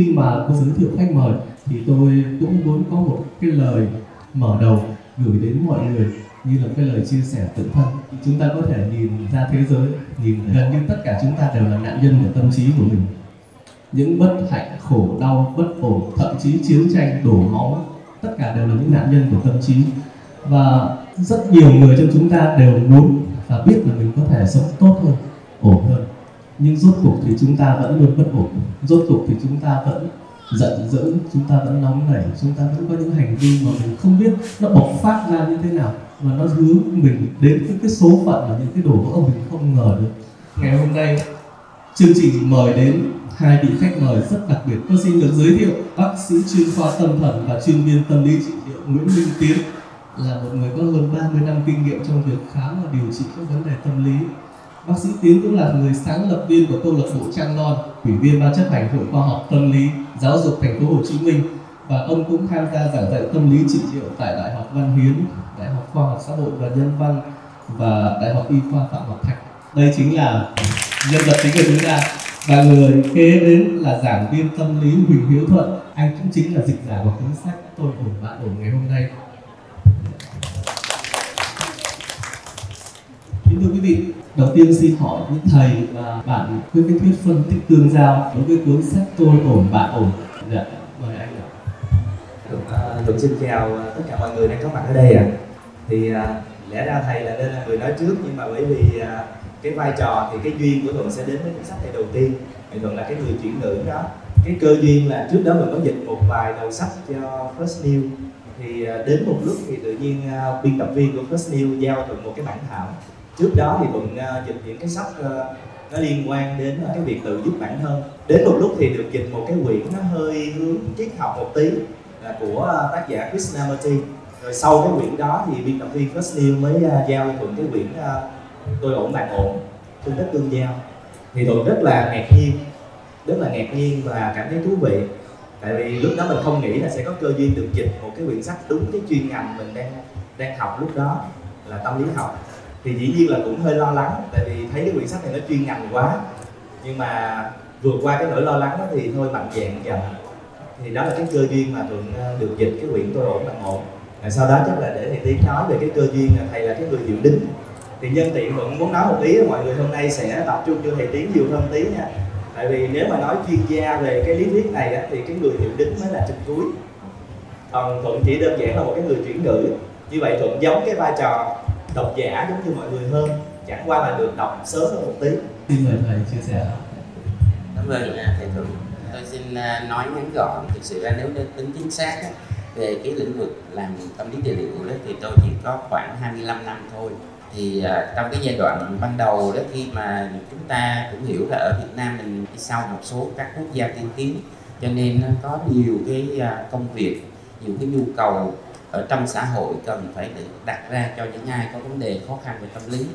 khi mà cô giới thiệu khách mời thì tôi cũng muốn có một cái lời mở đầu gửi đến mọi người, như là cái lời chia sẻ tự thân. Chúng ta có thể nhìn ra thế giới, nhìn gần như tất cả chúng ta đều là nạn nhân của tâm trí của mình. Những bất hạnh, khổ, đau, bất ổn, thậm chí chiến tranh, đổ máu, tất cả đều là những nạn nhân của tâm trí. Và rất nhiều người trong chúng ta đều muốn và biết là mình có thể sống tốt hơn, ổn hơn nhưng rốt cuộc thì chúng ta vẫn luôn bất ổn. Rốt cuộc thì chúng ta vẫn giận dữ chúng ta vẫn nóng nảy chúng ta vẫn có những hành vi mà mình không biết nó bộc phát ra như thế nào. Và nó hướng mình đến cái, cái số phận là những cái đồ vỡ mình không ngờ được. Ngày hôm nay chương trình mời đến hai vị khách mời rất đặc biệt. Tôi xin được giới thiệu bác sĩ chuyên khoa tâm thần và chuyên viên tâm lý trị liệu Nguyễn Minh Tiến là một người có hơn 30 năm kinh nghiệm trong việc khám và điều trị các vấn đề tâm lý. Bác sĩ Tiến cũng là người sáng lập viên của câu lạc bộ Trang Non, ủy viên ban chấp hành hội khoa học tâm lý giáo dục thành phố Hồ Chí Minh và ông cũng tham gia giảng dạy tâm lý trị liệu tại Đại học Văn Hiến, Đại học Khoa học Xã hội và Nhân văn và Đại học Y khoa Phạm Ngọc Thạch. Đây chính là nhân vật chính của chúng ta và người kế đến là giảng viên tâm lý Huỳnh Hiếu Thuận. Anh cũng chính là dịch giả của cuốn sách Tôi ổn bạn ổn ngày hôm nay. Kính thưa quý vị, đầu tiên xin hỏi với thầy và bạn với cái thuyết phân tích tương giao đối với cuốn sách tôi ổn bạn ổn dạ mời anh ạ Thuận à, xin chào à, tất cả mọi người đang có mặt ở đây ạ. À. Thì lẽ ra thầy là nên là người nói trước nhưng mà bởi vì à, cái vai trò thì cái duyên của Thuận sẽ đến với cuốn sách này đầu tiên. Thì Thuận là cái người chuyển ngữ đó. Cái cơ duyên là trước đó mình có dịch một vài đầu sách cho First New thì đến một lúc thì tự nhiên biên tập viên của First New giao Thuận một cái bản thảo trước đó thì thuận uh, dịch những cái sách uh, nó liên quan đến à, cái việc tự giúp bản thân. Đến một lúc thì được dịch một cái quyển nó hơi hướng triết học một tí là của à, tác giả Krishnamurti rồi sau cái quyển đó thì biên tập viên First New mới giao cho thuận cái quyển tôi ổn bạn ổn tương tích tương giao. Thì thuận rất là ngạc nhiên rất là ngạc nhiên và cảm thấy thú vị. Tại vì lúc đó mình không nghĩ là sẽ có cơ duyên được dịch một cái quyển sách đúng cái chuyên ngành mình đang đang học lúc đó là tâm lý học thì dĩ nhiên là cũng hơi lo lắng tại vì thấy cái quyển sách này nó chuyên ngành quá. Nhưng mà vượt qua cái nỗi lo lắng đó thì thôi mạnh dạn dần. Thì đó là cái cơ duyên mà thuận ờ, được dịch cái quyển tôi ổn bằng ổn à, sau đó chắc là để thầy tiến nói về cái cơ duyên là thầy là cái người hiệu đính thì nhân tiện vẫn muốn nói một tí mọi người hôm nay sẽ tập trung cho thầy tiến nhiều hơn tí nha. Tại vì nếu mà nói chuyên gia về cái lý thuyết này á, thì cái người hiệu đính mới là trên cuối. Còn thuận chỉ đơn giản là một cái người chuyển ngữ. Như vậy thuận giống cái vai trò độc giả giống như mọi người hơn. Chẳng qua là được đọc sớm hơn một tí. Xin mời thầy chia sẻ. Cảm ơn thầy thuận. Tôi xin à, nói ngắn gọn thực sự ra nếu tính chính xác về cái lĩnh vực làm tâm lý trị liệu đó thì tôi chỉ có khoảng 25 năm thôi. Thì uh, trong cái giai đoạn ban đầu đó khi mà chúng ta cũng hiểu là ở Việt Nam mình đi sau một số các quốc gia tiên tiến cho nên nó có nhiều cái uh, công việc nhiều cái nhu cầu ở trong xã hội cần phải được đặt ra cho những ai có vấn đề khó khăn về tâm lý.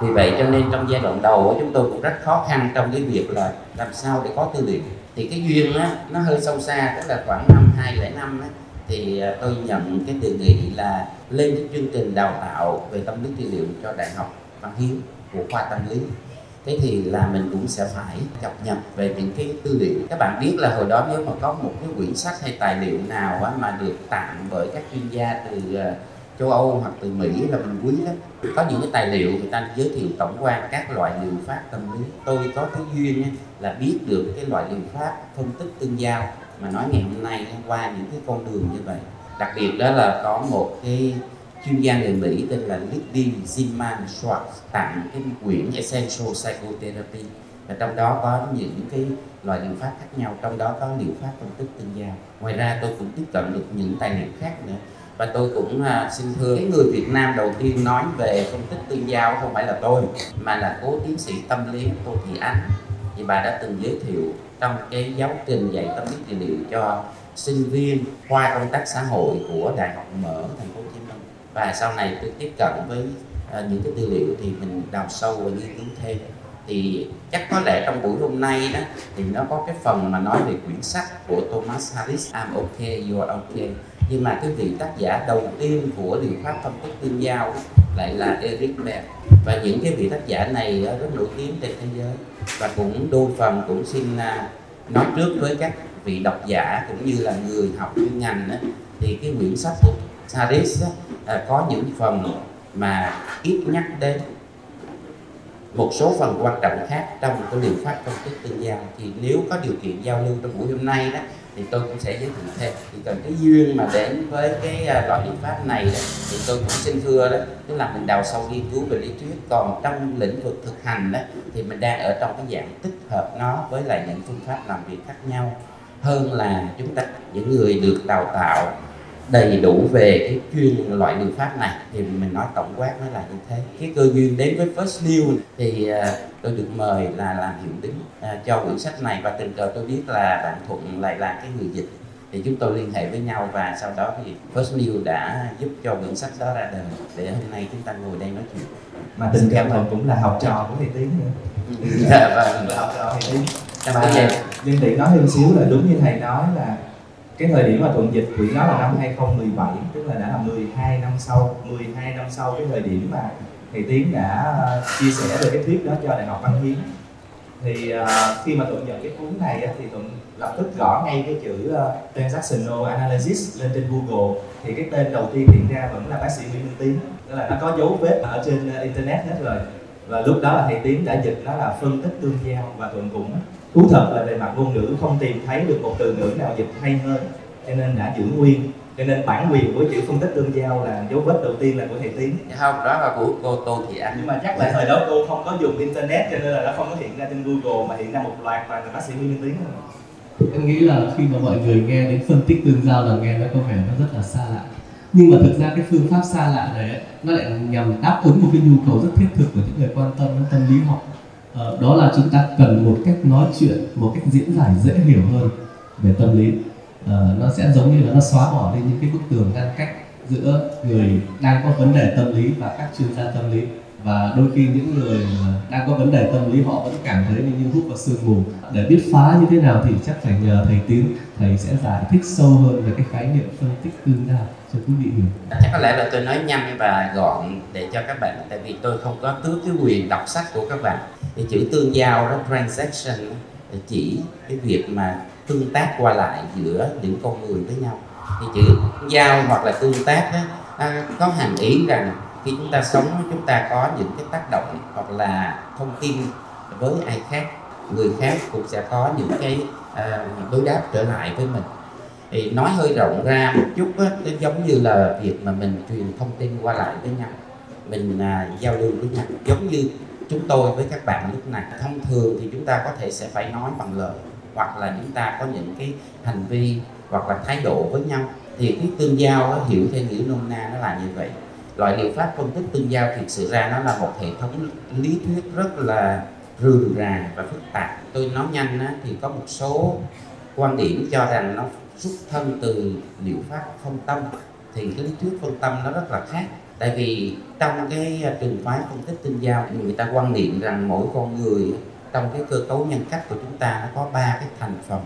Vì vậy cho nên trong giai đoạn đầu chúng tôi cũng rất khó khăn trong cái việc là làm sao để có tư liệu. Thì cái duyên á, nó hơi sâu xa tức là khoảng năm 2005 á, thì à, tôi nhận cái đề nghị là lên cái chương trình đào tạo về tâm lý trị liệu cho đại học văn hiến của khoa tâm lý thế thì là mình cũng sẽ phải cập nhật về những cái tư liệu. Các bạn biết là hồi đó nếu mà có một cái quyển sách hay tài liệu nào á, mà được tặng bởi các chuyên gia từ à, châu Âu hoặc từ Mỹ là mình quý lắm. Có những cái tài liệu người ta giới thiệu tổng quan các loại liệu pháp tâm lý. Tôi có cái duyên là biết được cái loại liệu pháp phân tích tương giao mà nói ngày hôm nay qua những cái con đường như vậy. Đặc biệt đó là có một cái chuyên gia người Mỹ tên là Liddy Zimman Schwartz tặng cái quyển Essential Psychotherapy. Và trong đó có những cái loại liệu pháp khác nhau trong đó có liệu pháp phân tích tương giao. Ngoài ra tôi cũng tiếp cận được những tài liệu khác nữa. Và tôi cũng uh, xin thưa cái người Việt Nam đầu tiên nói về phân tích tương giao không phải là tôi mà là cố tiến sĩ tâm lý Tô Thị Ánh. Thì bà đã từng giới thiệu trong cái giáo trình dạy tâm lý trị liệu cho sinh viên khoa công tác xã hội của Đại học Mở thành phố Hồ Chí Minh và sau này tôi tiếp cận với uh, những cái tư liệu thì mình đào sâu và nghiên cứu thêm. Thì chắc có lẽ trong buổi hôm nay đó thì nó có cái phần mà nói về quyển sách của Thomas Harris I'm okay, you're okay. Nhưng mà cái vị tác giả đầu tiên của liệu pháp phân tích tương giao lại là Eric Bell và những cái vị tác giả này ờ, rất nổi tiếng trên thế giới. Và cũng đôi phần cũng xin ờ, nói trước với các vị độc giả cũng như là người học chuyên ngành đó, thì cái quyển sách của Saris à, có những phần mà ít nhắc đến. Một số phần quan trọng khác trong cái liệu pháp công thức tương giao. Thì nếu có điều kiện giao lưu trong buổi hôm nay đó thì tôi cũng sẽ giới thiệu thêm. Thì cần cái duyên mà đến với cái à, loại liệu pháp này đó, thì tôi cũng xin thưa đó tức là mình đào sâu nghiên cứu về lý thuyết. Còn trong lĩnh vực thực hành đó thì mình đang ở trong cái dạng tích hợp nó với lại những phương pháp làm việc khác nhau. Hơn là chúng ta những người được đào tạo đầy đủ về cái chuyên loại liệu pháp này. Thì mình nói tổng quát nó là như thế. Cái cơ duyên đến với First New thì uh, tôi được mời là làm hiệu đính uh, cho quyển sách này. Và tình cờ tôi biết là bạn Thuận lại là cái người dịch. Thì chúng tôi liên hệ với nhau và sau đó thì First New đã giúp cho quyển sách đó ra đời. Để hôm nay chúng ta ngồi đây nói chuyện. Mà tình cảm mình cũng là học trò của thầy Tiến nữa. Dạ vâng. Là học trò thầy Tiến. Nhân tiện nói thêm xíu là đúng như thầy nói là cái thời điểm mà thuận dịch quyển đó là năm 2017 tức là đã là 12 năm sau 12 năm sau cái thời điểm mà thầy Tiến đã ờ, chia sẻ về cái thuyết đó cho đại học Văn Hiến. Thì uh, khi mà thuận nhận cái cuốn này á, thì thuận lập tức gõ ngay cái chữ uh, transactional analysis lên trên Google. Thì cái tên đầu tiên hiện ra vẫn là bác sĩ Nguyễn Minh Tiến tức là nó có dấu vết ở trên internet hết rồi. Và lúc đó là thầy Tiến đã dịch nó là phân tích tương giao và thuận cũng thú thật là về mặt ngôn ngữ không tìm thấy được một từ ngữ nào dịch hay hơn cho nên đã giữ nguyên. Cho nên bản quyền của chữ phân tích tương giao là dấu vết đầu tiên là của thầy tiến Dạ không đó là của cô Tô Thị Anh. Nhưng mà chắc là thời đó cô không có dùng internet cho nên là nó không có hiện ra trên google mà hiện ra một loạt là bác sĩ Nguyễn Minh tiến. Thôi. em nghĩ là khi mà mọi người nghe đến phân tích tương giao là nghe nó có vẻ nó rất là xa lạ. Nhưng mà thực ra cái phương pháp xa lạ này ấy, nó lại nhằm đáp ứng một cái nhu cầu rất thiết thực của những người quan tâm đến tâm lý học Ờ, đó là chúng ta cần một cách nói chuyện một cách diễn giải dễ hiểu hơn về tâm lý. Ờ, nó sẽ giống như là nó xóa bỏ đi những cái bức tường ngăn cách giữa người đang có vấn đề tâm lý và các chuyên gia tâm lý và đôi khi những người mà đang có vấn đề tâm lý họ vẫn cảm thấy như hút vào sương mù. Để biết phá như thế nào thì chắc phải nhờ thầy tiến. Thầy sẽ giải thích sâu hơn về cái khái niệm phân tích tương giao cho quý vị hiểu. Chắc có lẽ là tôi nói nhanh và gọn để cho các bạn tại vì tôi không có tứ cái quyền đọc sách của các bạn. Thì chữ tương giao đó transaction chỉ cái việc mà tương tác qua lại giữa những con người với nhau. Thì chữ giao hoặc là tương tác đó, có hàm ý rằng khi chúng ta sống chúng ta có những cái tác động hoặc là thông tin với ai khác người khác cũng sẽ có những cái à, đối đáp trở lại với mình. Thì nói hơi rộng ra một chút á, nó giống như là việc mà mình truyền thông tin qua lại với nhau mình à, giao lưu với nhau. Giống như chúng tôi với các bạn lúc này thông thường thì chúng ta có thể sẽ phải nói bằng lời hoặc là chúng ta có những cái hành vi hoặc là thái độ với nhau. Thì cái tương giao á, hiểu theo nghĩa nôm na nó là như vậy loại liệu pháp phân tích tương giao thực sự ra nó là một hệ thống lý thuyết rất là rườm rà và phức tạp. Tôi nói nhanh á, thì có một số quan điểm cho rằng nó xuất thân từ liệu pháp phân tâm. Thì cái lý thuyết phân tâm nó rất là khác. Tại vì trong cái à, trường phái phân tích tương giao thì người ta quan niệm rằng mỗi con người trong cái cơ cấu nhân cách của chúng ta nó có ba cái thành phần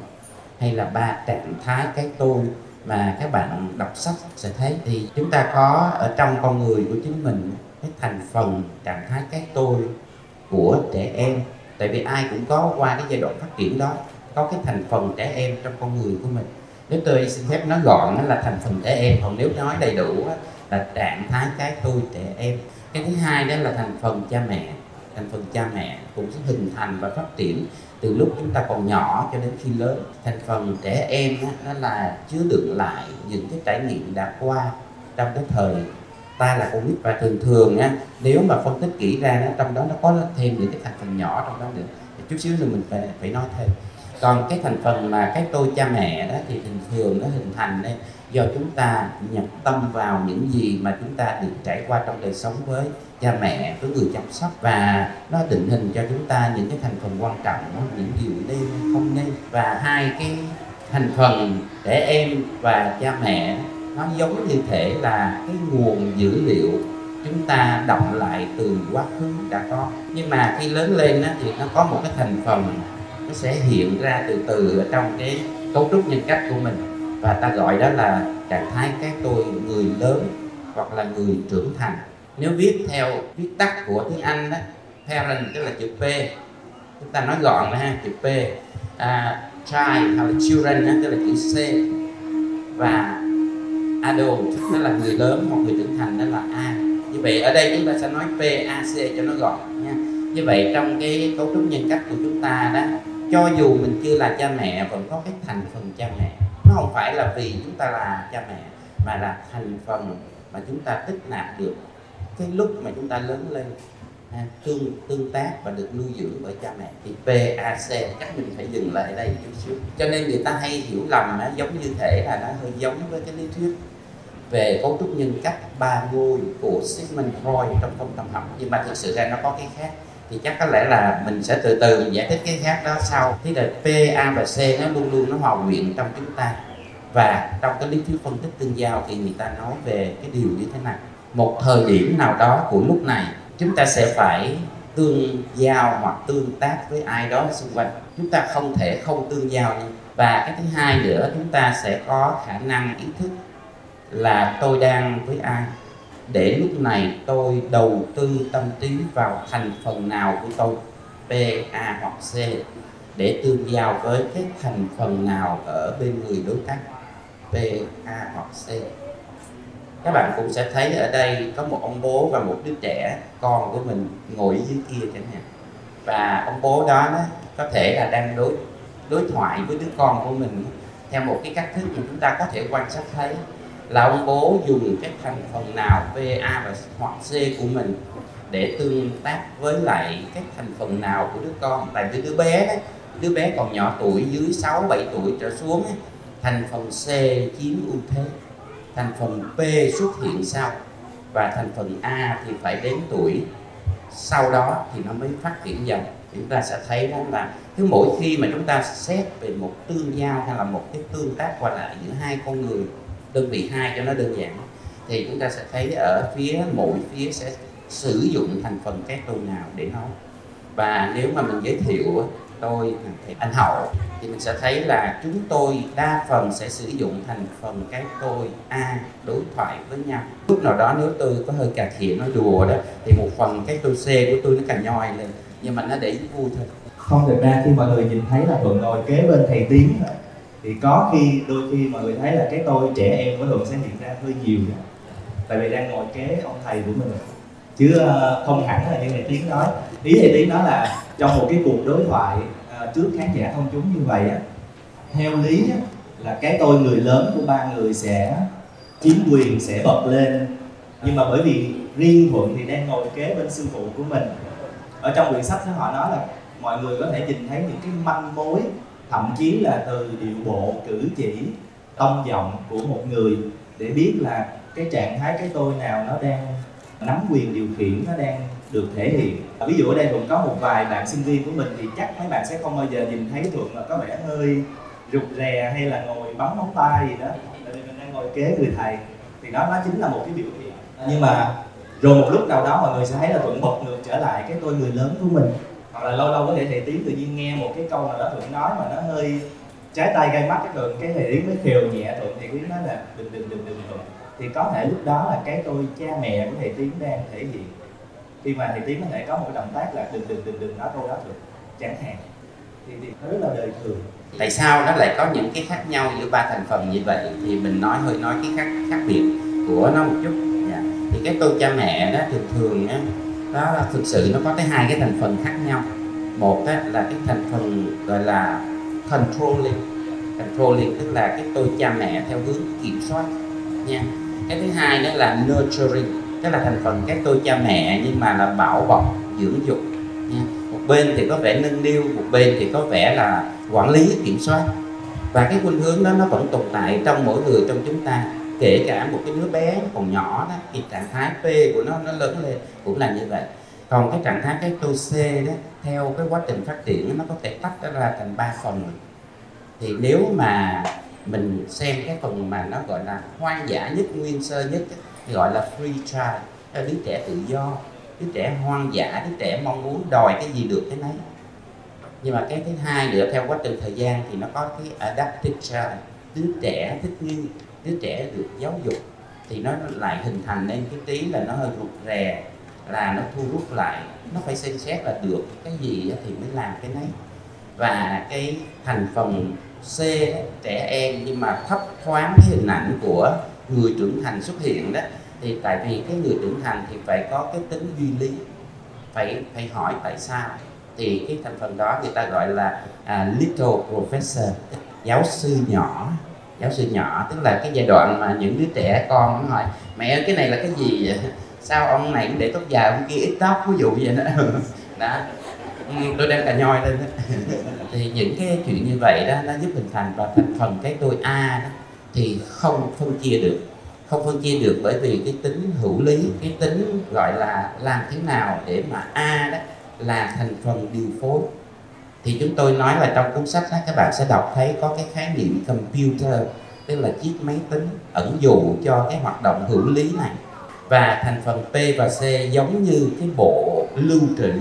hay là ba trạng thái cái tôi mà các bạn đọc sách sẽ thấy thì chúng ta có ở trong con người của chính mình cái thành phần, trạng thái cái tôi của trẻ em. Tại vì ai cũng có qua cái giai đoạn phát triển đó, có cái thành phần trẻ em trong con người của mình. Nếu tôi xin phép nói gọn là thành phần trẻ em, còn nếu nói đầy đủ là trạng thái cái tôi trẻ em. Cái thứ hai đó là thành phần cha mẹ. Thành phần cha mẹ cũng sẽ hình thành và phát triển từ lúc chúng ta còn nhỏ cho đến khi lớn thành phần trẻ em đó, nó là chứa đựng lại những cái trải nghiệm đã qua trong cái thời ta là con nít. Và thường thường á nếu mà phân tích kỹ ra nó trong đó nó có thêm những cái thành phần nhỏ trong đó nữa. Chút xíu nữa mình phải phải nói thêm. Còn cái thành phần mà cái tôi cha mẹ đó thì thường thường nó hình thành đây do chúng ta nhập tâm vào những gì mà chúng ta được trải qua trong đời sống với cha mẹ với người chăm sóc và nó định hình cho chúng ta những cái thành phần quan trọng những điều nên không nên và hai cái thành phần trẻ em và cha mẹ nó giống như thể là cái nguồn dữ liệu chúng ta đọc lại từ quá khứ đã có. Nhưng mà khi lớn lên á, thì nó có một cái thành phần nó sẽ hiện ra từ từ ở trong cái cấu trúc nhân cách của mình. Và ta gọi đó là trạng thái cái tôi người lớn hoặc là người trưởng thành nếu viết theo viết tắt của tiếng Anh đó parent tức là chữ P chúng ta nói gọn là ha chữ P. À, child hay là children đó, tức là chữ C. Và adult tức là người lớn hoặc người trưởng thành đó là A. Như vậy ở đây chúng ta sẽ nói P A C cho nó gọn nha. Như vậy trong cái cấu trúc nhân cách của chúng ta đó cho dù mình chưa là cha mẹ vẫn có cái thành phần cha mẹ. Nó không phải là vì chúng ta là cha mẹ mà là thành phần mà chúng ta tích nạp được cái lúc mà chúng ta lớn lên à, tương tương tác và được nuôi dưỡng bởi cha mẹ thì PAC chắc mình phải dừng lại đây chút xíu. Cho nên người ta hay hiểu lầm á, giống như thể là nó hơi giống với cái lý thuyết về cấu trúc nhân cách ba ngôi của Sigmund Freud trong phong tâm học nhưng mà thực sự ra nó có cái khác. Thì chắc có lẽ là mình sẽ từ từ mình giải thích cái khác đó sau. Thế là P, A và C nó luôn luôn nó hòa quyện trong chúng ta. Và trong cái lý thuyết phân tích tương giao thì người ta nói về cái điều như thế này một thời điểm nào đó của lúc này chúng ta sẽ phải tương giao hoặc tương tác với ai đó xung quanh. Chúng ta không thể không tương giao và cái thứ hai nữa chúng ta sẽ có khả năng ý thức là tôi đang với ai. Để lúc này tôi đầu tư tâm trí vào thành phần nào của tôi B, A hoặc C để tương giao với cái thành phần nào ở bên người đối tác B, A hoặc C các bạn cũng sẽ thấy ở đây có một ông bố và một đứa trẻ con của mình ngồi dưới kia chẳng hạn. Và ông bố đó, đó có thể là đang đối đối thoại với đứa con của mình theo một cái cách thức mà chúng ta có thể quan sát thấy. Là ông bố dùng cái thành phần nào VA và hoặc C của mình để tương tác với lại các thành phần nào của đứa con. Tại vì đứa bé đứa bé còn nhỏ tuổi dưới 6 7 tuổi trở xuống thành phần C chiếm ưu thế thành phần B xuất hiện sau. Và thành phần A thì phải đến tuổi sau đó thì nó mới phát triển dần. Chúng ta sẽ thấy đó là cứ mỗi khi mà chúng ta xét về một tương giao hay là một cái tương tác qua lại giữa hai con người, đơn vị hai cho nó đơn giản, thì chúng ta sẽ thấy ở phía mỗi phía sẽ sử dụng thành phần cái tôi nào để nói. Và nếu mà mình giới thiệu tôi anh hậu, thì mình sẽ thấy là chúng tôi đa phần sẽ sử dụng thành phần cái tôi a đối thoại với nhau. Lúc nào đó nếu tôi có hơi cà khịa nói đùa đó, thì một phần cái tôi c của tôi nó cà nhoi lên, nhưng mà nó để vui thôi. Không thực ra khi mọi người nhìn thấy là thuận ngồi kế bên thầy tiến thì có khi đôi khi mọi người thấy là cái tôi trẻ em của thuận sẽ hiện ra hơi nhiều. Tại vì đang ngồi kế ông thầy của mình chứ ờ, không hẳn là như thầy tiến nói. Ý thầy tiến nói là trong một cái cuộc đối thoại ờ, trước khán giả công chúng như vậy á theo lý á, là cái tôi người lớn của ba người sẽ chiếm quyền sẽ bật lên. Nhưng mà bởi vì riêng thuận thì đang ngồi kế bên sư phụ của mình. Ở trong quyển sách đó họ nói là mọi người có thể nhìn thấy những cái manh mối thậm chí là từ điệu bộ cử chỉ tông giọng của một người để biết là cái trạng thái cái tôi nào nó đang nắm quyền điều khiển nó đang được thể hiện. Ví dụ ở đây cũng có một vài bạn sinh viên của mình thì chắc mấy bạn sẽ không bao giờ nhìn thấy thuận là có vẻ hơi rụt rè hay là ngồi bấm móng tay gì đó. Tại vì mình đang ngồi kế người thầy. Thì đó nó chính là một cái biểu hiện. Nhưng mà rồi một lúc nào đó mọi người sẽ thấy là thuận bật ngược trở lại cái tôi người lớn của mình. Hoặc là lâu lâu có thể thầy tiến tự nhiên nghe một cái câu nào đó thuận nói mà nó hơi trái tay gai mắt cái thường cái thầy tiến mới khều nhẹ thuận thì cứ nói là đừng đừng đừng đừng, thuận thì có thể lúc đó là cái tôi cha mẹ của thầy tiến đang thể hiện. Khi mà thầy tiến có thể có một cái động tác là đừng đừng đừng đừng nói câu đó được. Chẳng hạn. Thì, thì nó rất là đời thường. Tại sao nó lại có những cái khác nhau giữa ba thành phần như vậy? Thì mình nói hơi nói cái khác khác biệt của nó một chút. Dạ. thì cái tôi cha mẹ đó thì thường á đó là thực sự nó có tới hai cái thành phần khác nhau. Một á, là cái thành phần gọi là controlling. Controlling tức là cái tôi cha mẹ theo hướng kiểm soát nha cái thứ hai đó là nurturing, tức là thành phần các tôi cha mẹ, nhưng mà là bảo bọc, dưỡng dục. Nha. Một bên thì có vẻ nâng niu, một bên thì có vẻ là quản lý, kiểm soát. Và cái khuynh hướng đó nó vẫn tồn tại trong mỗi người trong chúng ta, kể cả một cái đứa bé còn nhỏ đó, thì trạng thái P của nó nó lớn lên cũng là như vậy. Còn cái trạng thái cái tôi C đó, theo cái quá trình phát triển nó có thể tách ra thành ba phần. Thì nếu mà mình xem cái phần mà nó gọi là hoang dã nhất, nguyên sơ nhất gọi là free child là đứa trẻ tự do, đứa trẻ hoang dã, đứa trẻ mong muốn đòi cái gì được cái nấy. Nhưng mà cái thứ hai nữa, theo quá trình thời gian thì nó có cái adaptive child đứa trẻ thích nghi, đứa trẻ được giáo dục thì nó lại hình thành nên cái tí là nó hơi rụt rè, là nó thu rút lại, nó phải xem xét là được cái gì thì mới làm cái nấy. Và cái thành phần C trẻ em nhưng mà thấp thoáng cái hình ảnh của người trưởng thành xuất hiện đó. Thì tại vì cái người trưởng thành thì phải có cái tính duy lý phải phải hỏi tại sao. Thì cái thành phần đó người ta gọi là à, little professor giáo sư nhỏ. Giáo sư nhỏ tức là cái giai đoạn mà những đứa trẻ con nó hỏi mẹ ơi cái này là cái gì vậy? Sao ông này cũng để tóc dài ông kia ít tóc ví dụ vậy đó. Đó tôi đang cà nhoi lên đó. thì những cái chuyện như vậy đó, nó giúp hình thành và thành phần cái tôi a đó, thì không phân chia được. Không phân chia được bởi vì cái tính hữu lý, cái tính gọi là làm thế nào để mà a đó là thành phần điều phối. Thì chúng tôi nói là trong cuốn sách đó, các bạn sẽ đọc thấy có cái khái niệm computer, tức là chiếc máy tính ẩn dụ cho cái hoạt động hữu lý này. Và thành phần P và C giống như cái bộ lưu trữ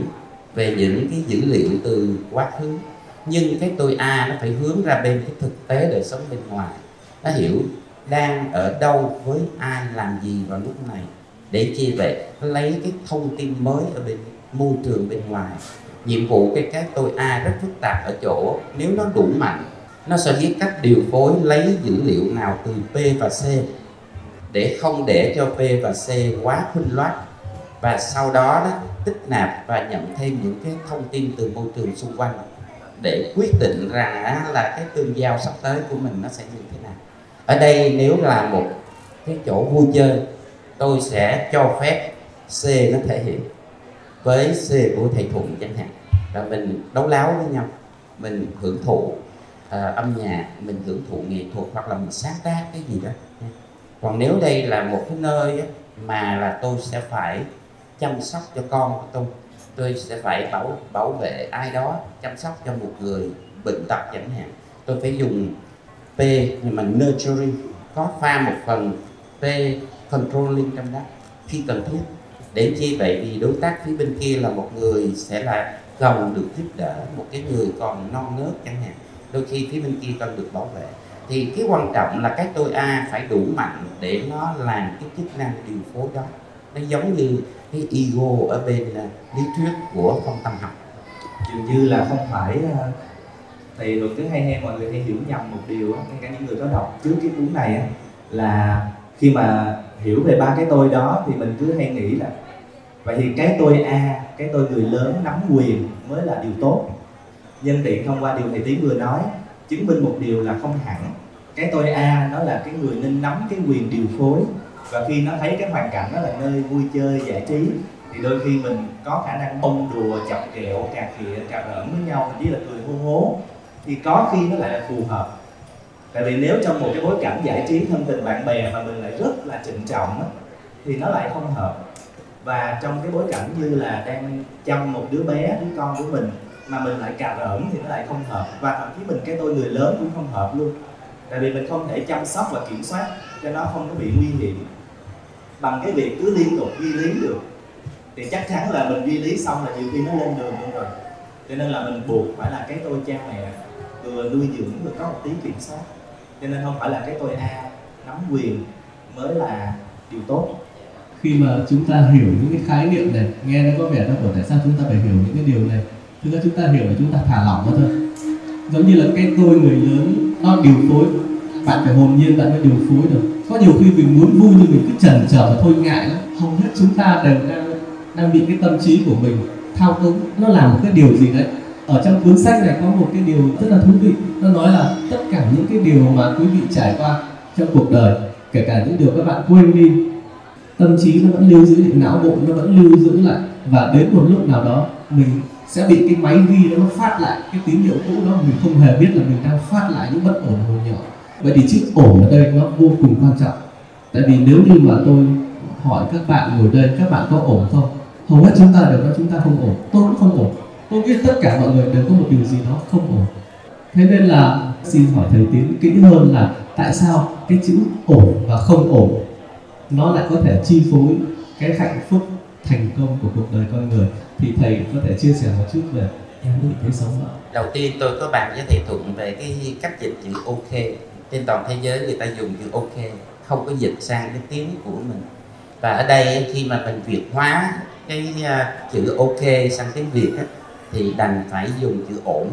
về những cái dữ liệu từ quá khứ. Nhưng cái tôi A nó phải hướng ra bên cái thực tế đời sống bên ngoài. Nó hiểu đang ở đâu với ai, làm gì vào lúc này. Để chia vậy lấy cái thông tin mới ở bên môi trường bên ngoài. Nhiệm vụ cái cái tôi A rất phức tạp ở chỗ nếu nó đủ mạnh, nó sẽ biết cách điều phối, lấy dữ liệu nào từ P và C. Để không để cho P và C quá khuynh loát và sau đó đó tích nạp và nhận thêm những cái thông tin từ môi trường xung quanh để quyết định rằng là cái tương giao sắp tới của mình nó sẽ như thế nào. Ở đây nếu là một cái chỗ vui chơi tôi sẽ cho phép C nó thể hiện với C của thầy Thuận chẳng hạn. Là mình đấu láo với nhau mình hưởng thụ uh, âm nhạc mình hưởng thụ nghệ thuật hoặc là mình sáng tác cái gì đó. Còn nếu đây là một cái nơi mà là tôi sẽ phải chăm sóc cho con của tôi. Tôi sẽ phải bảo bảo vệ ai đó chăm sóc cho một người bệnh tật chẳng hạn. Tôi phải dùng P nhưng mà nurturing, có pha một phần P controlling trong đó, khi cần thiết. Để chi vậy? Vì đối tác phía bên kia là một người sẽ là cần được giúp đỡ một cái người còn non nớt chẳng hạn. Đôi khi phía bên kia cần được bảo vệ. Thì cái quan trọng là cái tôi a phải đủ mạnh để nó làm cái chức năng điều phối đó nó giống như cái ego ở bên là lý thuyết của phong tâm học. Dường như là không phải à, thì luật cứ hay hay, mọi người hay hiểu nhầm một điều ngay cả những người có đọc trước cái cuốn này á, là khi mà hiểu về ba cái tôi đó thì mình cứ hay nghĩ là, vậy thì cái tôi a, cái tôi người lớn nắm quyền mới là điều tốt. Nhân tiện thông qua điều thầy tiến vừa nói, chứng minh một điều là không hẳn. Cái tôi a nó là cái người nên nắm cái quyền điều phối và khi nó thấy cái hoàn cảnh đó là nơi vui chơi giải trí thì đôi khi mình có khả năng bông đùa chọc kẹo cà khịa cà rỡn với nhau thậm chí là cười hô hố. Thì có khi nó lại là phù hợp. Tại vì nếu trong một cái bối cảnh giải trí thân tình bạn bè mà mình lại rất là trịnh trọng á, thì nó lại không hợp. Và trong cái bối cảnh như là đang chăm một đứa bé đứa con của mình mà mình lại cà rỡn thì nó lại không hợp. Và thậm chí mình cái tôi người lớn cũng không hợp luôn. Tại vì mình không thể chăm sóc và kiểm soát cho nó không có bị nguy hiểm bằng cái việc cứ liên tục duy lý được, thì chắc chắn là mình duy lý xong là nhiều khi nó lên đường luôn rồi. Cho nên là mình buộc phải là cái tôi cha mẹ vừa nuôi dưỡng vừa có một tí kiểm soát. Cho nên không phải là cái tôi a nắm quyền mới là điều tốt. Khi mà chúng ta hiểu những cái khái niệm này, nghe nó có vẻ nó bảo tại sao chúng ta phải hiểu những cái điều này? Thực ra chúng ta hiểu là chúng ta thả lỏng nó thôi. Giống như là cái tôi người lớn, nó điều phối bạn phải hồn nhiên bạn mới điều phối được. Có nhiều khi mình muốn vui nhưng mình cứ chần chờ và thôi ngại lắm. Hầu hết chúng ta đều đang đang bị cái tâm trí của mình thao túng. Nó làm một cái điều gì đấy. Ở trong cuốn sách này có một cái điều rất là thú vị. Nó nói là tất cả những cái điều mà quý vị trải qua trong cuộc đời, kể cả những điều các bạn quên đi, tâm trí nó vẫn lưu giữ lại não bộ nó vẫn lưu giữ lại. Và đến một lúc nào đó, mình sẽ bị cái máy ghi đó nó phát lại, cái tín hiệu cũ đó. Mình không hề biết là mình đang phát lại những bất ổn hồi nhỏ vậy thì chữ ổn ở đây nó vô cùng quan trọng. Tại vì nếu như mà tôi hỏi các bạn ngồi đây, các bạn có ổn không? Hầu hết chúng ta đều nói chúng ta không ổn. Tôi cũng không ổn. Tôi biết tất cả mọi người đều có một điều gì đó không ổn. Thế nên là xin hỏi thầy tiến kỹ hơn là tại sao cái chữ ổn và không ổn, nó lại có thể chi phối cái hạnh phúc thành công của cuộc đời con người? Thì thầy có thể chia sẻ một chút về em định thế sống đó đầu tiên tôi có bàn với thầy thuận về cái cách dịch chữ ok trên toàn thế giới người ta dùng chữ ok không có dịch sang cái tiếng của mình. Và ở đây khi mà mình việt hóa cái uh, chữ ok sang tiếng việt á, thì đành phải dùng chữ ổn.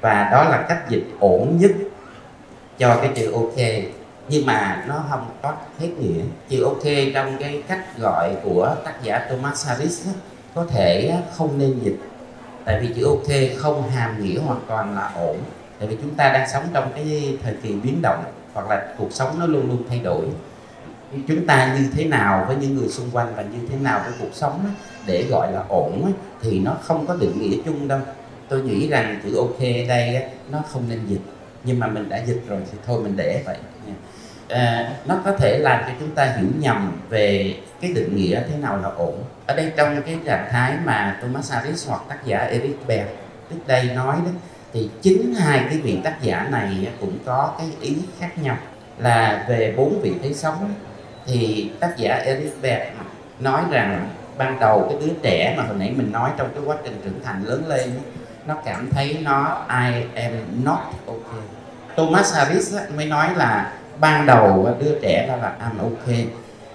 Và đó là cách dịch ổn nhất cho cái chữ ok. Nhưng mà nó không có hết nghĩa. Chữ ok trong cái cách gọi của tác giả Thomas Harris có thể không nên dịch. Tại vì chữ ok không hàm nghĩa hoàn toàn là ổn tại vì chúng ta đang sống trong cái thời kỳ biến động hoặc là cuộc sống nó luôn luôn thay đổi. Chúng ta như thế nào với những người xung quanh và như thế nào với cuộc sống để gọi là ổn thì nó không có định nghĩa chung đâu. Tôi nghĩ rằng chữ ok ở đây nó không nên dịch. Nhưng mà mình đã dịch rồi thì thôi mình để vậy. À, nó có thể làm cho chúng ta hiểu nhầm về cái định nghĩa thế nào là ổn. Ở đây trong cái trạng thái mà Thomas Harris hoặc tác giả Eric Berg trước đây nói đó thì chính hai cái vị tác giả này cũng có cái ý khác nhau. Là về bốn vị thế sống, thì tác giả Eric nói rằng ban đầu cái đứa trẻ mà hồi nãy mình nói trong cái quá trình trưởng thành lớn lên, nó cảm thấy nó, I am not okay. Thomas Harris mới nói là ban đầu đứa trẻ đó là I'm okay.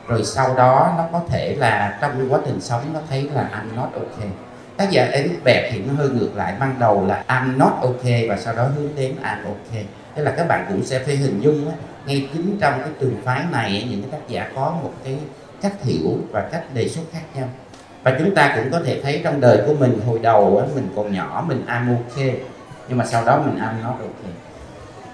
Rồi sau đó nó có thể là trong quá trình sống nó thấy là I'm not okay tác giả Eric Bẹp thì nó hơi ngược lại. Ban đầu là I'm not okay và sau đó hướng đến I'm okay thế là các bạn cũng sẽ phải hình dung á, ngay chính trong cái trường phái này những cái tác giả có một cái cách hiểu và cách đề xuất khác nhau. Và chúng ta cũng có thể thấy trong đời của mình hồi đầu á, mình còn nhỏ mình I'm okay nhưng mà sau đó mình I'm not okay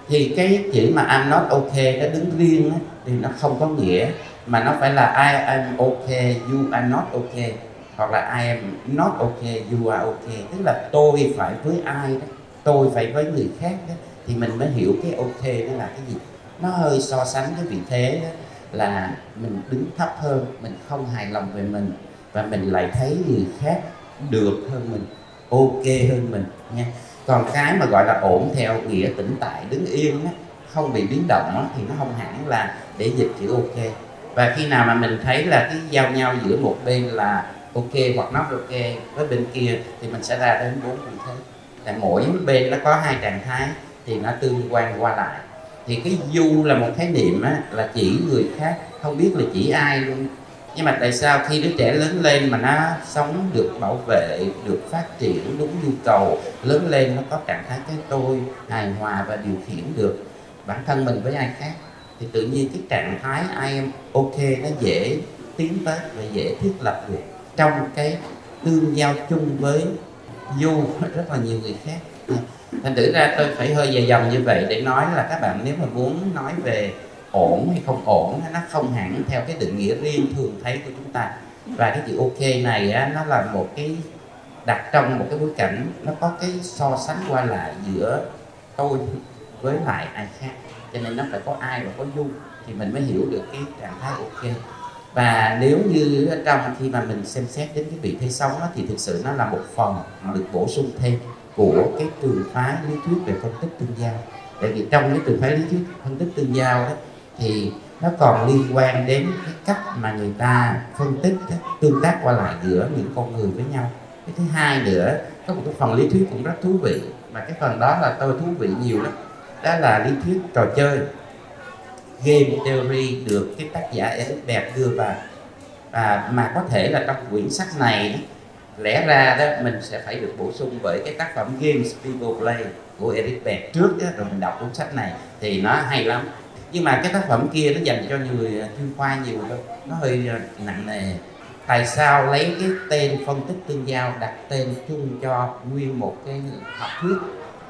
thì cái chữ mà I'm not okay nó đứng riêng á, thì nó không có nghĩa mà nó phải là I am okay you are not okay hoặc là I am not okay you are okay. Tức là tôi phải với ai đó tôi phải với người khác đó thì mình mới hiểu cái ok đó là cái gì. Nó hơi so sánh cái vị thế đó là mình đứng thấp hơn mình không hài lòng về mình và mình lại thấy người khác được hơn mình ok hơn mình nha. Còn cái mà gọi là ổn theo nghĩa tĩnh tại đứng yên đó, không bị biến động đó, thì nó không hẳn là để dịch chữ ok và khi nào mà mình thấy là cái giao nhau giữa một bên là ok hoặc not ok với bên kia thì mình sẽ ra đến bốn vị thế. Tại mỗi bên nó có hai trạng thái thì nó tương quan qua lại. Thì cái du là một khái niệm á, là chỉ người khác không biết là chỉ ai luôn. Nhưng mà tại sao khi đứa trẻ lớn lên mà nó sống được bảo vệ được phát triển đúng nhu cầu lớn lên nó có trạng thái cái tôi hài hòa và điều khiển được bản thân mình với ai khác thì tự nhiên cái trạng thái I am ok nó dễ tiến tới và dễ thiết lập được trong cái tương giao chung với du rất là nhiều người khác. Thành thử ra tôi phải hơi dài dòng như vậy để nói là các bạn nếu mà muốn nói về ổn hay không ổn nó không hẳn theo cái định nghĩa riêng thường thấy của chúng ta. Và cái chữ ok này á, nó là một cái đặt trong một cái bối cảnh nó có cái so sánh qua lại giữa tôi với lại ai khác. Cho nên nó phải có ai và có du thì mình mới hiểu được cái trạng thái ok và nếu như trong khi mà mình xem xét đến cái vị thế sống đó, thì thực sự nó là một phần mà được bổ sung thêm của cái trường phái lý thuyết về phân tích tương giao. Tại vì trong cái trường phái lý thuyết phân tích tương giao đó thì nó còn liên quan đến cái cách mà người ta phân tích tương tác qua lại giữa những con người với nhau. Cái thứ hai nữa có một cái phần lý thuyết cũng rất thú vị mà cái phần đó là tôi thú vị nhiều lắm. Đó là lý thuyết trò chơi game theory được cái tác giả Eric Berg đưa vào. À, mà có thể là trong quyển sách này đó, lẽ ra đó mình sẽ phải được bổ sung bởi cái tác phẩm Games People Play của Eric Berg trước đó, rồi mình đọc cuốn sách này thì nó hay lắm. Nhưng mà cái tác phẩm kia nó dành cho người à, chuyên khoa nhiều hơn nó hơi à, nặng nề. Tại sao lấy cái tên phân tích tương giao đặt tên chung cho nguyên một cái học thuyết?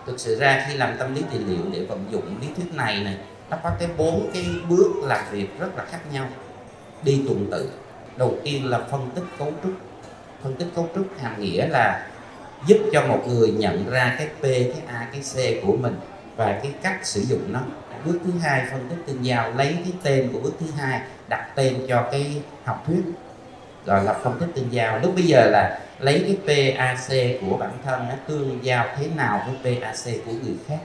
Thực sự ra khi làm tâm lý trị liệu để vận dụng lý thuyết này này nó có cái bốn cái bước làm việc rất là khác nhau. Đi tuần tự. Đầu tiên là phân tích cấu trúc. Phân tích cấu trúc hàm nghĩa là giúp cho một người nhận ra cái p, cái a, cái c của mình và cái cách sử dụng nó. Bước thứ hai, phân tích tương giao. Lấy cái tên của bước thứ hai, đặt tên cho cái học thuyết. Gọi là phân tích tương giao. Lúc bây giờ là lấy cái PAC của bản thân nó tương giao thế nào với PAC của người khác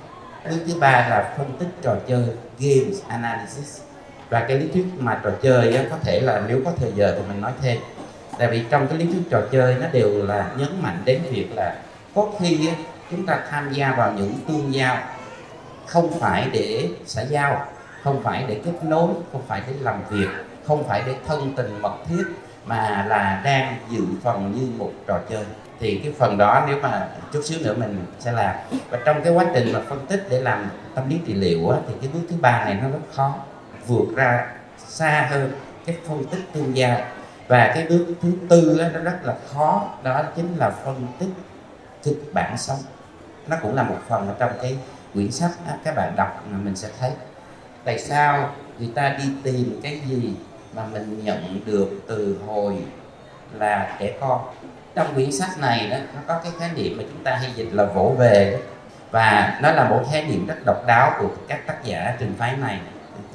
bước thứ ba là phân tích trò chơi games analysis. Và cái lý thuyết mà trò chơi á, có thể là nếu có thời giờ thì mình nói thêm. Tại vì trong cái lý thuyết trò chơi nó đều là nhấn mạnh đến việc là có khi á, chúng ta tham gia vào những tương giao. Không phải để xã giao không phải để kết nối không phải để làm việc không phải để thân tình mật thiết mà là đang dự phần như một trò chơi thì cái phần đó nếu mà chút xíu nữa mình sẽ làm. Và trong cái quá trình mà phân tích để làm tâm lý trị liệu á, thì cái bước thứ ba này nó rất khó vượt ra xa hơn cái phân tích tương gia và cái bước thứ tư á, nó rất là khó đó chính là phân tích kịch bản sống. Nó cũng là một phần ở trong cái quyển sách á, các bạn đọc mà mình sẽ thấy. Tại sao người ta đi tìm cái gì mà mình nhận được từ hồi là trẻ con? Trong quyển sách này đó, nó có cái khái niệm mà chúng ta hay dịch là vỗ về đó. và nó là một khái niệm rất độc đáo của các tác giả trường phái này.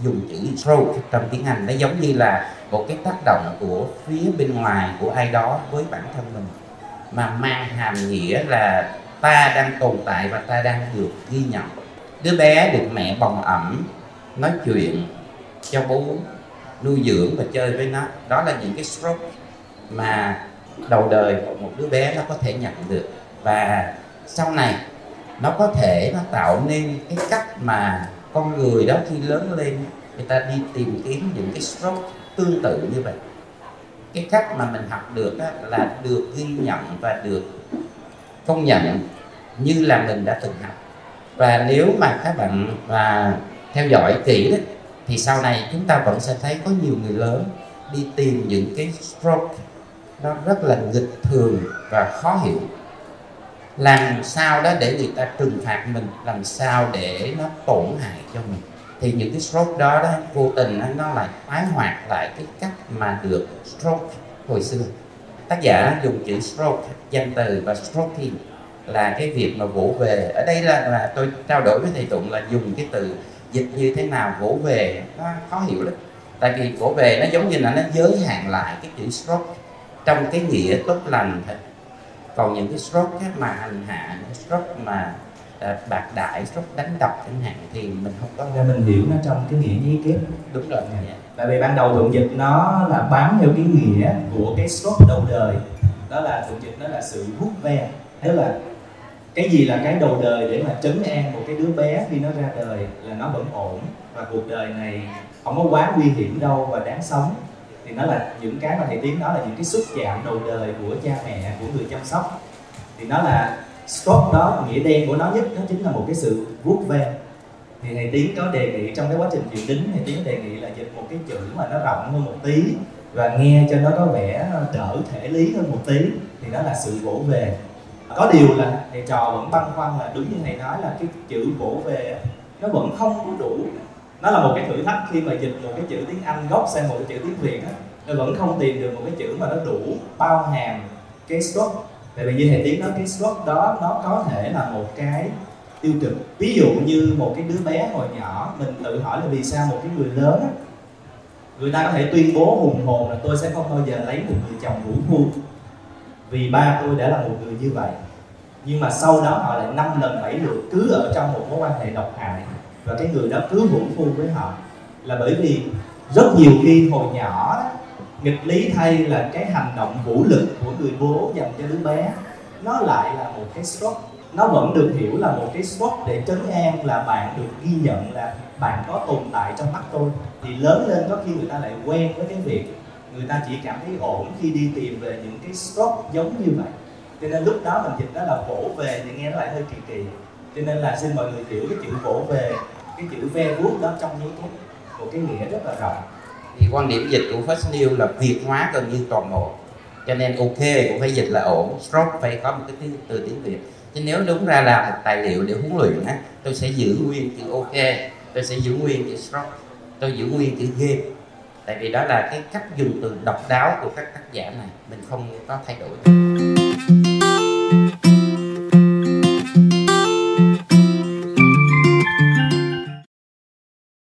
Dùng chữ stroke trong tiếng Anh, nó giống như là một cái tác động của phía bên ngoài của ai đó với bản thân mình. Mà mang hàm nghĩa là ta đang tồn tại và ta đang được ghi nhận. Đứa bé được mẹ bồng ẩm, nói chuyện cho bú nuôi dưỡng và chơi với nó. Đó là những cái stroke mà đầu đời của một đứa bé nó có thể nhận được. Và sau này nó có thể nó tạo nên cái cách mà con người đó khi lớn lên người ta đi tìm kiếm những cái stroke tương tự như vậy. Cái cách mà mình học được đó là được ghi nhận và được công nhận như là mình đã từng học. Và nếu mà các bạn và theo dõi kỹ đó, thì sau này chúng ta vẫn sẽ thấy có nhiều người lớn đi tìm những cái stroke nó rất là nghịch thường và khó hiểu. Làm sao đó để người ta trừng phạt mình làm sao để nó tổn hại cho mình? Thì những cái stroke đó đó vô tình nó lại tái hoạt lại cái cách mà được stroke hồi xưa. Tác giả dùng chữ stroke danh từ và stroking là cái việc mà vỗ về. Ở đây là, là tôi trao đổi với thầy tụng là dùng cái từ dịch như thế nào vỗ về nó khó hiểu lắm. Tại vì vỗ về nó giống như là nó giới hạn lại cái chữ stroke trong cái nghĩa tốt lành thôi còn những cái stroke mà hành hạ những stroke mà à, bạc đại stroke đánh đập chẳng hạn thì mình không có ra mình hiểu nó trong cái nghĩa nháy kép. Đúng rồi yeah. tại vì ban đầu thuận dịch nó là bám theo cái nghĩa của cái stroke đầu đời. Đó là thuận dịch nó là sự vuốt ve. Tức là cái gì là cái đầu đời để mà trấn an một cái đứa bé khi nó ra đời là nó vẫn ổn. Và cuộc đời này không có quá nguy hiểm đâu và đáng sống thì nó là những cái mà thầy tiến nói là những cái xúc chạm đầu đời của cha mẹ, của người chăm sóc. Thì nó là scope đó, nghĩa đen của nó nhất nó chính là một cái sự vuốt ve. Thì thầy tiến có đề nghị trong cái quá trình dự đính, thầy tiến đề nghị là dịch một cái chữ mà nó rộng hơn một tí và nghe cho nó có vẻ đỡ thể lý hơn một tí, thì đó là sự vỗ về. Có điều là thầy trò vẫn băn khoăn là đúng như thầy nói là cái chữ vỗ về nó vẫn không có đủ nó là một cái thử thách khi mà dịch một cái chữ tiếng Anh gốc sang một cái chữ tiếng Việt á nó vẫn không tìm được một cái chữ mà nó đủ bao hàm cái stroke. Tại vì như thầy tiếng nói, cái stroke đó nó có thể là một cái tiêu cực. Ví dụ như một cái đứa bé hồi nhỏ, mình tự hỏi là vì sao một cái người lớn á, người ta có thể tuyên bố hùng hồn là tôi sẽ không bao giờ lấy một người chồng vũ phu vì ba tôi đã là một người như vậy. Nhưng mà sau đó họ lại năm lần bảy lượt cứ ở trong một mối quan hệ độc hại và cái người đó cứ vũ phu với họ là bởi vì rất nhiều khi hồi nhỏ đó, nghịch lý thay là cái hành động vũ lực của người bố dành cho đứa bé nó lại là một cái stroke. Nó vẫn được hiểu là một cái stroke để trấn an là bạn được ghi nhận là bạn có tồn tại trong mắt tôi. Thì lớn lên có khi người ta lại quen với cái việc người ta chỉ cảm thấy ổn khi đi tìm về những cái stroke giống như vậy. Cho nên lúc đó mình dịch đó là vỗ về thì nghe nó lại hơi kỳ kỳ. Cho nên là xin mọi người hiểu cái chữ vỗ về cái chữ ve vuốt đó trong những cái một cái nghĩa rất là rộng. Thì quan điểm dịch của First New là việt hóa gần như toàn bộ. Cho nên ok cũng phải dịch là ổn stroke phải có một cái từ, từ tiếng việt. Chứ nếu đúng ra là một tài liệu để huấn luyện á tôi sẽ giữ nguyên chữ ok tôi sẽ giữ nguyên chữ stroke tôi giữ nguyên chữ game. Tại vì đó là cái cách dùng từ độc đáo của các tác giả này mình không có thay đổi.